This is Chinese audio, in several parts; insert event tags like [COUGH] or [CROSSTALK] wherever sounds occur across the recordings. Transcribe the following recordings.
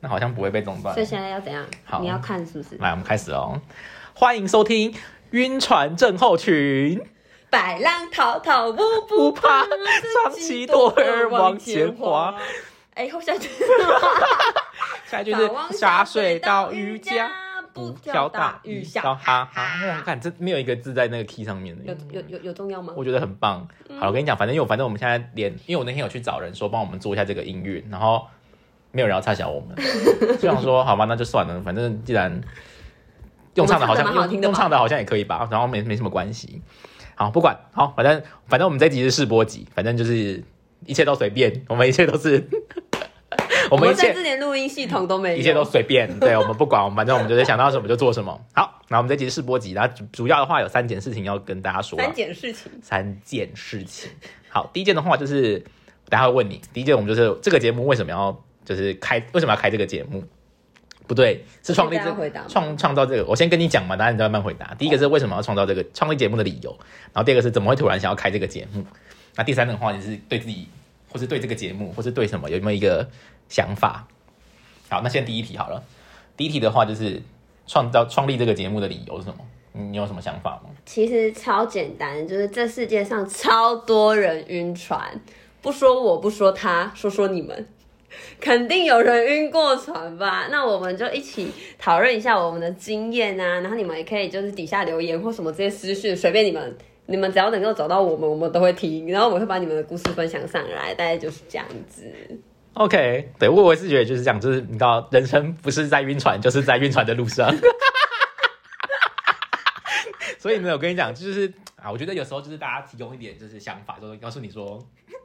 那好像不会被中断所以。现在要怎样好？你要看是不是？来，我们开始哦。欢迎收听晕船症候群，百浪滔滔我不不怕怕，长期多儿往前滑。哎，后下句，下一句是下水道瑜伽，不挑大雨小，哈哈。我看这没有一个字在那个 key 上面有的，有有有重要吗？我觉得很棒。嗯好，我跟你讲，反正因为反正我们现在连，因为我那天有去找人说帮我们做一下这个音乐，然后没有人要差小我们，[LAUGHS] 就想说好吧，那就算了，反正既然用唱的好像我们唱得蛮好听的用唱的好像也可以吧，然后没没什么关系。好，不管好，反正反正我们这集是试播集，反正就是一切都随便，我们一切都是 [LAUGHS] 我们一切甚至连录音系统都没有，一切都随便，对我们不管，我们反正我们就是想到什么就做什么。好，那我们这集是试播集，然后主主要的话有三件事情要跟大家说啊、三件事情。三件事情。好，第一件的话就是，等一下会问你，第一件我们就是这个节目为什么要就是开，为什么要开这个节目？不对，是创立这创创造这个。我先跟你讲嘛，大家你再慢慢回答。第一个是为什么要创造这个创立节目的理由，然后第二个是怎么会突然想要开这个节目。那第三个的话，你是对自己，或是对这个节目，或是对什么有没有一个想法？好，那先第一题好了。第一题的话就是创造创立这个节目的理由是什么？你有什么想法吗？其实超简单，就是这世界上超多人晕船，不说我不说他，说说你们，[LAUGHS] 肯定有人晕过船吧？那我们就一起讨论一下我们的经验啊，然后你们也可以就是底下留言或什么这些私讯，随便你们。你们只要能够找到我们，我们都会听，然后我会把你们的故事分享上来，大概就是这样子。OK，对我我是觉得就是这样，就是你知道，人生不是在晕船，就是在晕船的路上。[LAUGHS] 所以呢，我跟你讲，就是啊，我觉得有时候就是大家提供一点就是想法，就是告诉你说，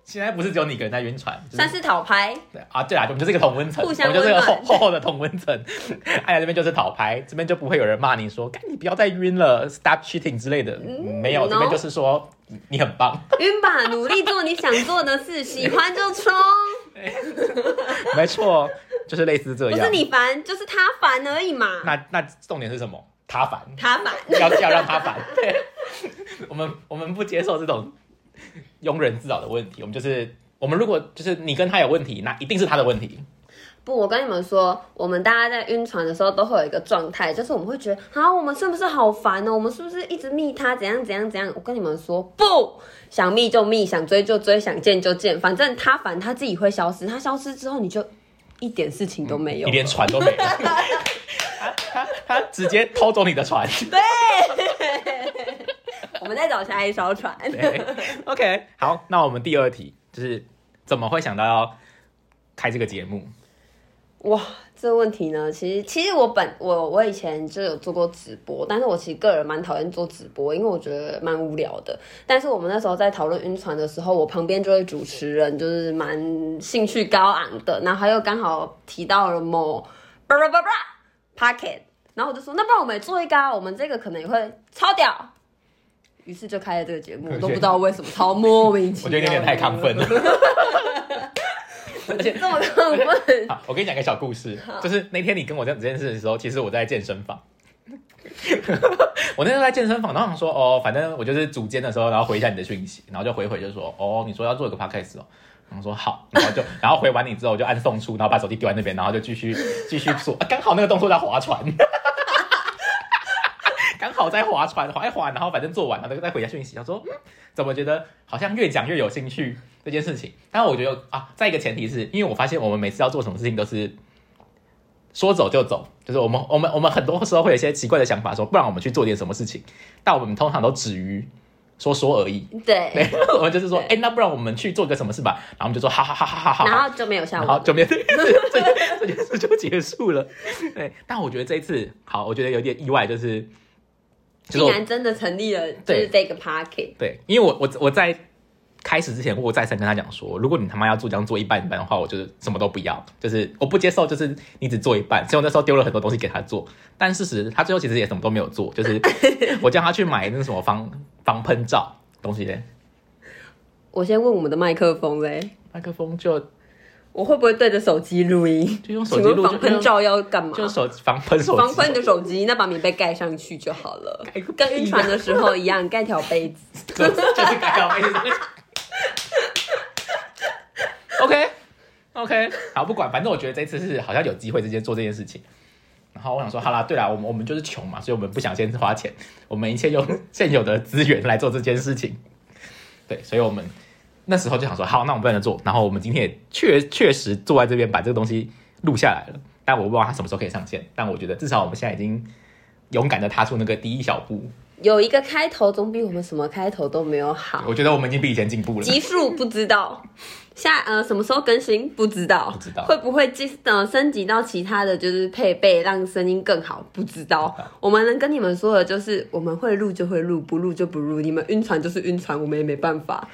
现在不是只有你一个人在晕船，就是算是讨拍，对啊，对啊，我们就是一个同温层，互相我们就是一个厚厚厚的同温层。[LAUGHS] 哎呀，这边就是讨拍，这边就不会有人骂你说，干你不要再晕了，stop cheating 之类的，没有，这边就是说你你很棒，晕吧，努力做你想做的事，喜欢就冲，[LAUGHS] 没错，就是类似这样。不是你烦，就是他烦而已嘛。那那重点是什么？他烦。他烦，要要让他烦。对，我们我们不接受这种庸人自扰的问题。我们就是我们如果就是你跟他有问题，那一定是他的问题。不，我跟你们说，我们大家在晕船的时候都会有一个状态，就是我们会觉得，啊，我们是不是好烦哦？我们是不是一直密他，怎样怎样怎样？我跟你们说，不想密就密，想追就追，想见就见，反正他烦他自己会消失，他消失之后你就一点事情都没有你 [LAUGHS] 连船都没有，他他他直接偷走你的船。我们再找下一艘船。[LAUGHS] 对，OK，好，那我们第二题就是怎么会想到要开这个节目？哇，这个问题呢，其实其实我本我我以前就有做过直播，但是我其实个人蛮讨厌做直播，因为我觉得蛮无聊的。但是我们那时候在讨论晕船的时候，我旁边就位主持人就是蛮兴趣高昂的，然后他又刚好提到了某叭叭叭叭 pocket，然后我就说，那不然我们也做一个、啊，我们这个可能也会超屌。于是就开了这个节目，我都不知道为什么，超莫名其妙我妙。觉得有点太亢奋了。而且这么亢奋。好，我跟你讲个小故事，就是那天你跟我讲这件事的时候，其实我在健身房。我那时候在健身房，然后想说，哦，反正我就是组间的时候，然后回一下你的讯息，然后就回回就说，哦，你说要做一个 podcast 哦，然后说好，然后就 [LAUGHS] 然后回完你之后，我就按送出，然后把手机丢在那边，然后就继续继续做，啊刚好那个动作在划船。刚好在划船，划一划，然后反正做完了，再再回家讯息，他说、嗯、怎么觉得好像越讲越有兴趣这件事情？但是我觉得啊，再一个前提是因为我发现我们每次要做什么事情都是说走就走，就是我们我们我们很多时候会有一些奇怪的想法说不然我们去做点什么事情，但我们通常都止于说说而已。对，对，我们就是说，哎、对那不然我们去做个什么事吧？然后我们就说，好好好好好好，然后就没有下文。然后就没有这这这件事就结束了。对，但我觉得这一次好，我觉得有点意外，就是竟然真的成立了，就是这个 pocket。对，因为我我我在开始之前，我再三跟他讲说，如果你他妈要做这样做一半一半的话，我就是什么都不要，就是我不接受，就是你只做一半。所以我那时候丢了很多东西给他做，但事实他最后其实也什么都没有做，就是 [LAUGHS] 我叫他去买那个什么防防喷罩东西嘞，我先问我们的麦克风嘞，麦克风就我会不会对着手机录音？就用手机录，就防喷罩要干嘛？就手防喷手机，防喷你的手机，那把棉被盖上去就好了跟晕船的时候一样，盖条被子。[LAUGHS] 就就是改掉杯子。OK，OK，好，不管，反正我觉得这次是好像有机会直接做这件事情。然后我想说，好啦，对啦，我们我们就是穷嘛，所以我们不想先花钱，我们一切用现有的资源来做这件事情。对，所以我们那时候就想说，好，那我们不能做。然后我们今天也确确实坐在这边把这个东西录下来了，但我不知道它什么时候可以上线。但我觉得至少我们现在已经勇敢的踏出那个第一小步。有一个开头总比我们什么开头都没有好。我觉得我们已经比以前进步了。集数不知道。下呃什么时候更新不知道，不知道会不会进呃升级到其他的就是配备让声音更好，不知道。我们能跟你们说的就是我们会录就会录，不录就不录。你们晕船就是晕船，我们也没办法。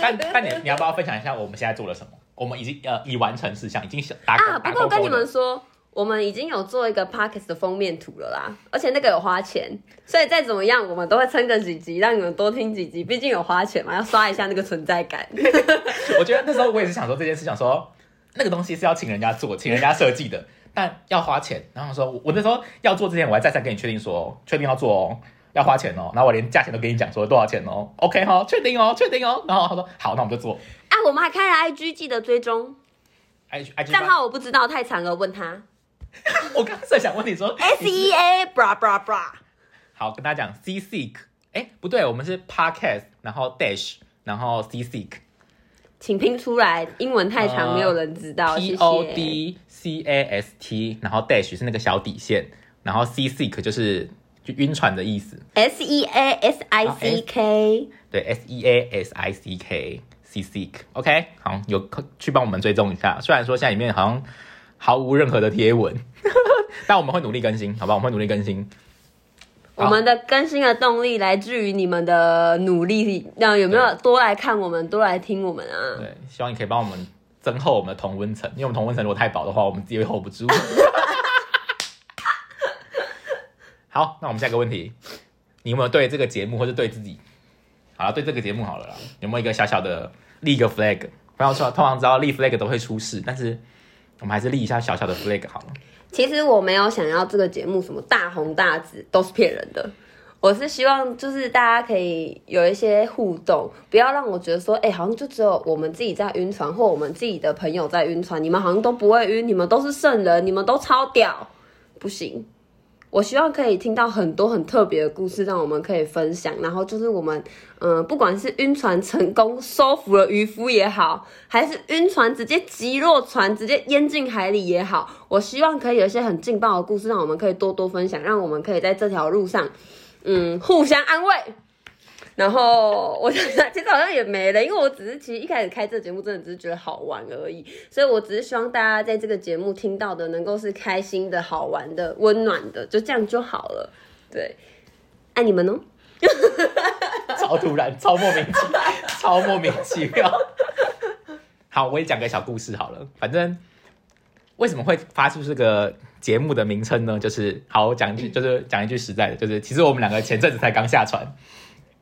但但你你要不要分享一下我们现在做了什么？我们已经呃已完成事项，已经打啊。不过跟你们说。我们已经有做一个 Pockets 的封面图了啦，而且那个有花钱，所以再怎么样，我们都会撑个几集，让你们多听几集。毕竟有花钱嘛，要刷一下那个存在感。我觉得那时候我也是想说这件事，想说那个东西是要请人家做，请人家设计的，但要花钱。然后说，我那时候要做之前，我还再三跟你确定说，确定要做哦，要花钱哦。然后我连价钱都跟你讲说多少钱哦，OK 哈，确定哦，确定哦。然后他说好，那我们就做。啊，我们还开了 IG，记得追踪。IG 账号我不知道，太长了，问他。[LAUGHS] 我刚才想问你说，[LAUGHS] S E A bra bra bra，好，跟大家讲，C seek，哎，不对，我们是 podcast，然后 dash，然后 C seek，请拼出来，英文太长，没有人知道。P O D C A S T，然后 dash 是那个小底线，然后 C seek 就是就晕船的意思。S E A S I C K，对，S E A S I C K，C seek，OK，好，有去帮我们追踪一下。虽然说现在里面好像。毫无任何的贴文，[LAUGHS] 但我们会努力更新，好吧？我们会努力更新。我们的更新的动力来自于你们的努力，那有没有多来看我们，多来听我们啊？对，希望你可以帮我们增厚我们的同温层，因为我们同温层如果太薄的话，我们自己会 hold 不住。[LAUGHS] 好，那我们下一个问题，你有没有对这个节目，或者对自己，好了，对这个节目好了啦，有没有一个小小的立个 flag？不要说，通常知道立 flag 都会出事，但是。我们还是立一下小小的 flag 好了。其实我没有想要这个节目什么大红大紫，都是骗人的。我是希望就是大家可以有一些互动，不要让我觉得说，哎，好像就只有我们自己在晕船，或我们自己的朋友在晕船，你们好像都不会晕，你们都是圣人，你们都超屌，不行。我希望可以听到很多很特别的故事，让我们可以分享。然后就是我们，嗯，不管是晕船成功收服了渔夫也好，还是晕船直接击落船，直接淹进海里也好，我希望可以有一些很劲爆的故事，让我们可以多多分享，让我们可以在这条路上，嗯，互相安慰。然后我觉得其实好像也没了，因为我只是其实一开始开这个节目真的只是觉得好玩而已，所以我只是希望大家在这个节目听到的能够是开心的、好玩的、温暖的，就这样就好了。对，爱你们哦！[LAUGHS] 超突然，超莫名其妙，超莫名其妙。好，我也讲个小故事好了。反正为什么会发出这个节目的名称呢？就是好，我讲一句，就是讲一句实在的，就是其实我们两个前阵子才刚下船。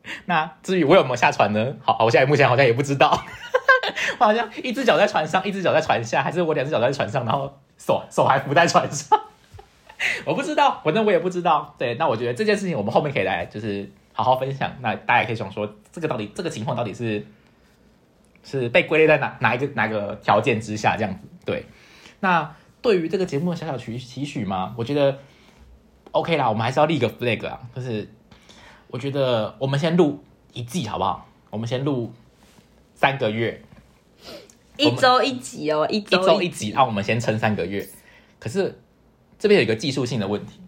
[LAUGHS] 那至于我有没有下船呢？好，我现在目前好像也不知道，[LAUGHS] 我好像一只脚在船上，一只脚在船下，还是我两只脚在船上，然后手手还浮在船上，[LAUGHS] 我不知道，反正我也不知道。对，那我觉得这件事情我们后面可以来就是好好分享。那大家也可以想说，这个到底这个情况到底是是被归类在哪哪一个哪个条件之下这样子？对，那对于这个节目的小小期期许吗？我觉得 OK 啦，我们还是要立个 flag 啊，就是。我觉得我们先录一季好不好？我们先录三个月，一周一集哦，一周一集，让我们先撑三个月。可是这边有一个技术性的问题，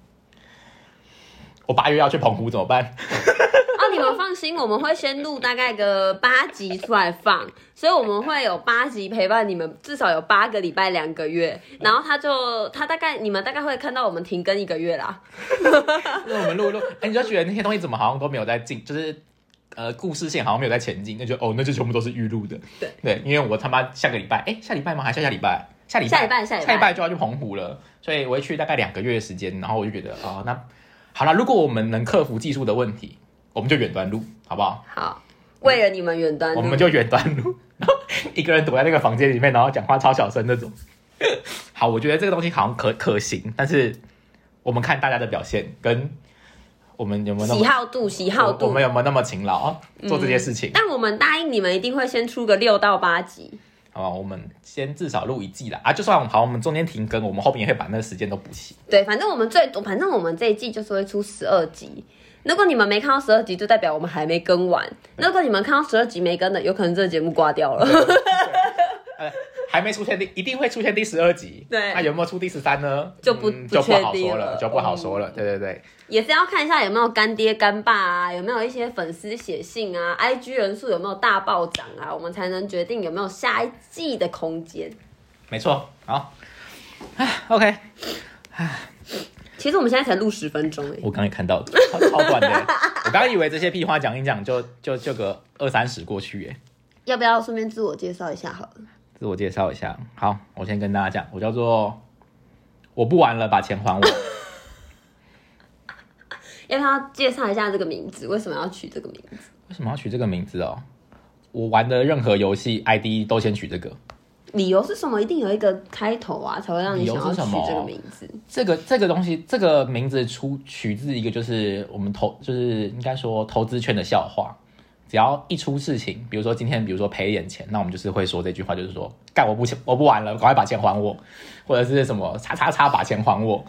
我八月要去澎湖怎么办？你们放心，我们会先录大概个八集出来放，所以我们会有八集陪伴你们，至少有八个礼拜两个月。然后他就他大概你们大概会看到我们停更一个月啦。那我们录录，哎，你就觉得那些东西怎么好像都没有在进，就是呃故事线好像没有在前进，那就哦，那就全部都是预录的。对对，因为我他妈下个礼拜，哎，下礼拜吗？还是下下礼拜？下礼拜下礼拜下礼拜就要去澎湖了，所以我会去大概两个月的时间。然后我就觉得哦，那好了，如果我们能克服技术的问题。我们就远端录，好不好？好，为了你们远端，我们就远端录，然 [LAUGHS] 后一个人躲在那个房间里面，然后讲话超小声那种。[LAUGHS] 好，我觉得这个东西好像可可行，但是我们看大家的表现，跟我们有没有喜好度，喜好度，我们有没有那么勤劳做这些事情？但我们答应你们，一定会先出个六到八集。好吧？我们先至少录一季啦啊！就算我们好，我们中间停更，我们后面也会把那个时间都补齐。对，反正我们最多，反正我们这一季就是会出十二集。如果你们没看到十二集，就代表我们还没更完。如果你们看到十二集没更的，有可能这个节目挂掉了。[LAUGHS] 呃，还没出现第，一定会出现第十二集。对那有没有出第十三呢？就不嗯就不好说了，就不好说了。对对对，也是要看一下有没有干爹干爸啊，有没有一些粉丝写信啊，IG 人数有没有大暴涨啊，我们才能决定有没有下一季的空间。没错。好，唉，OK，其实我们现在才录十分钟哎，我刚刚也看到，超超短的。[LAUGHS] 我刚刚以为这些屁话讲一讲就就就个二三十过去耶。要不要顺便自我介绍一下好了？自我介绍一下，好，我先跟大家讲，我叫做我不玩了，把钱还我。[LAUGHS] 要不要介绍一下这个名字？为什么要取这个名字？为什么要取这个名字哦？我玩的任何游戏 ID 都先取这个。理由是什么？一定有一个开头啊，才会让你想要取这个名字。这个这个东西，这个名字出取自一个就是我们投，就是应该说投资圈的笑话。只要一出事情，比如说今天，比如说赔一点钱，那我们就是会说这句话，就是说干我不钱我不玩了，赶快把钱还我，或者是什么叉叉叉把钱还我。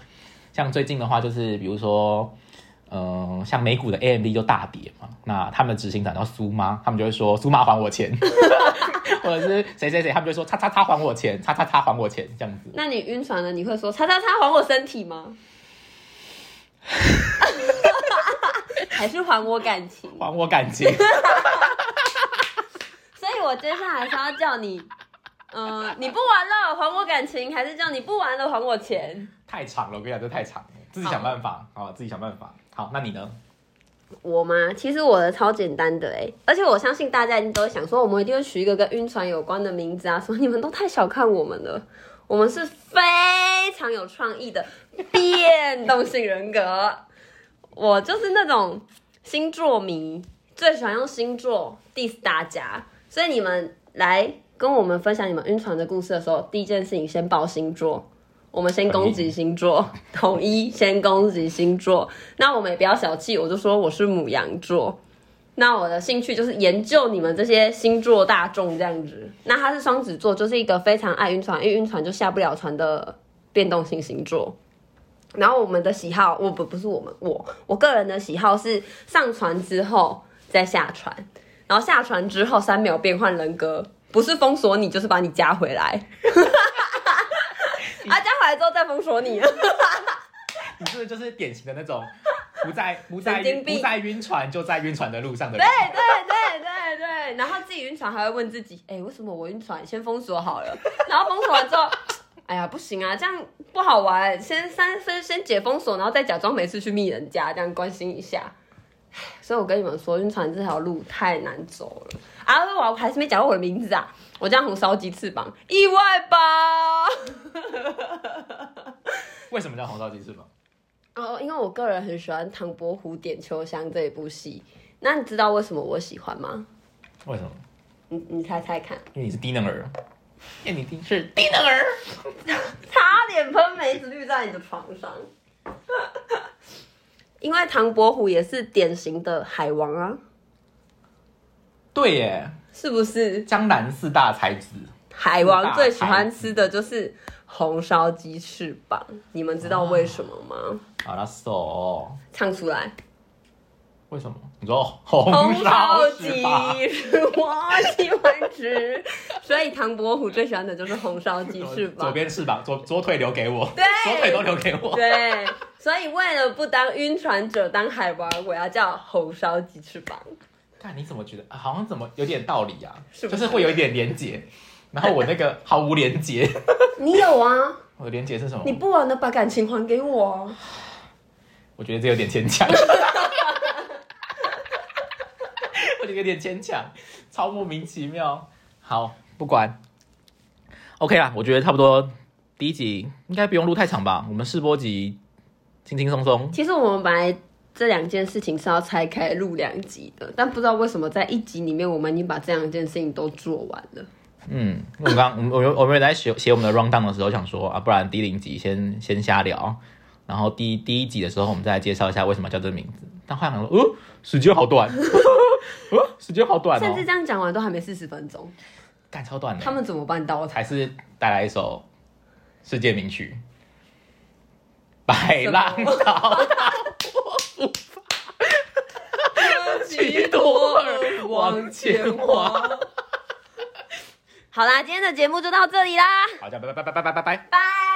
像最近的话，就是比如说，嗯、像美股的 AMD 就大跌嘛，那他们执行长叫苏妈，他们就会说苏妈还我钱，[LAUGHS] 或者是谁谁谁，他们就会说叉叉叉还我钱，叉叉叉还我钱这样子。那你晕船了，你会说“叉叉叉还我身体”吗？[LAUGHS] 还是还我感情？还我感情。[LAUGHS] 所以我接下来是要叫你，嗯、你不玩了还我感情，还是叫你不玩了还我钱？太长了，我跟你讲，这太长了，自己想办法，好，自己想办法。好，那你呢？我吗？其实我的超简单的哎、而且我相信大家一定都会想说，我们一定会取一个跟晕船有关的名字啊，什么你们都太小看我们了，我们是非常有创意的变动性人格。我就是那种星座迷，最喜欢用星座 diss 大家，所以你们来跟我们分享你们晕船的故事的时候，第一件事情先报星座。我们先攻击星座，[LAUGHS] 统一先攻击星座。那我们也不要小气，我就说我是母羊座。那我的兴趣就是研究你们这些星座大众这样子。那他是双子座，就是一个非常爱晕船，因为晕船就下不了船的变动性星座。然后我们的喜好，我不不是我们，我我个人的喜好是上船之后再下船，然后下船之后三秒变换人格，不是封锁你，就是把你加回来。[LAUGHS] 之后再封锁你。[LAUGHS] 你是不是就是典型的那种不在 [LAUGHS] 不在不在晕船就在晕船的路上的对人？对对对对，然后自己晕船还会问自己，哎、为什么我晕船？先封锁好了，[LAUGHS] 然后封锁完之后，哎呀不行啊，这样不好玩，先三先先解封锁，然后再假装每次去密人家，这样关心一下。[SIGHS] 所以我跟你们说，晕船这条路太难走了啊！我还是没讲过我的名字啊，我叫红烧鸡翅膀，意外吧？[LAUGHS] 为什么叫红烧鸡翅膀？哦，因为我个人很喜欢唐伯虎点秋香这一部戏，那你知道为什么我喜欢吗？为什么？你你猜猜看。因为你是低能儿，因为你低是低能儿。[LAUGHS] 差点喷梅子绿在你的床上。[LAUGHS] 因为唐伯虎也是典型的海王啊，对耶，是不是？江南四大才子。海王最喜欢吃的就是红烧鸡翅膀，你们知道为什么吗？好了，so 唱出来。为什么？你说红红烧？[LAUGHS] 鸡是我喜欢吃，所以唐伯虎最喜欢的就是红烧鸡翅膀左膀。边翅膀，左左腿留给我，[LAUGHS] 对左腿都留给我。对，所以为了不当晕船者当海王，我要叫红烧鸡翅膀。看你怎么觉得，啊好像怎么有点道理啊？就是是会有一点连结，然后我那个 [LAUGHS] 毫无连结。[LAUGHS] 你有啊？我的连结是什么你？不玩的把感情还给我啊。我觉得这有点牵强。[LAUGHS] 我觉得有点牵强，超莫名其妙。好，不管，OK 啦，我觉得差不多。第一集应该不用录太长吧？我们试播集轻轻松松。其实我们本来这两件事情是要拆开录两集的，但不知道为什么在一集里面我们已经把这两件事情都做完了。嗯，我刚 [LAUGHS] 我们我们我们在写写我们的 round down 的时候，想说啊，不然第零集先先瞎聊，然后第第一集的时候我们再来介绍一下为什么叫这个名字。但后来想说，哦，时间好短，[LAUGHS] 哦，时间好短哦甚至。这样讲完都还没四十分钟。干超短的，他们怎么办到的？还是带来一首世界名曲《白浪滔滔几朵儿往前滑》。[LAUGHS] 好啦，今天的节目就到这里啦，好，这样拜拜拜拜拜拜拜。拜。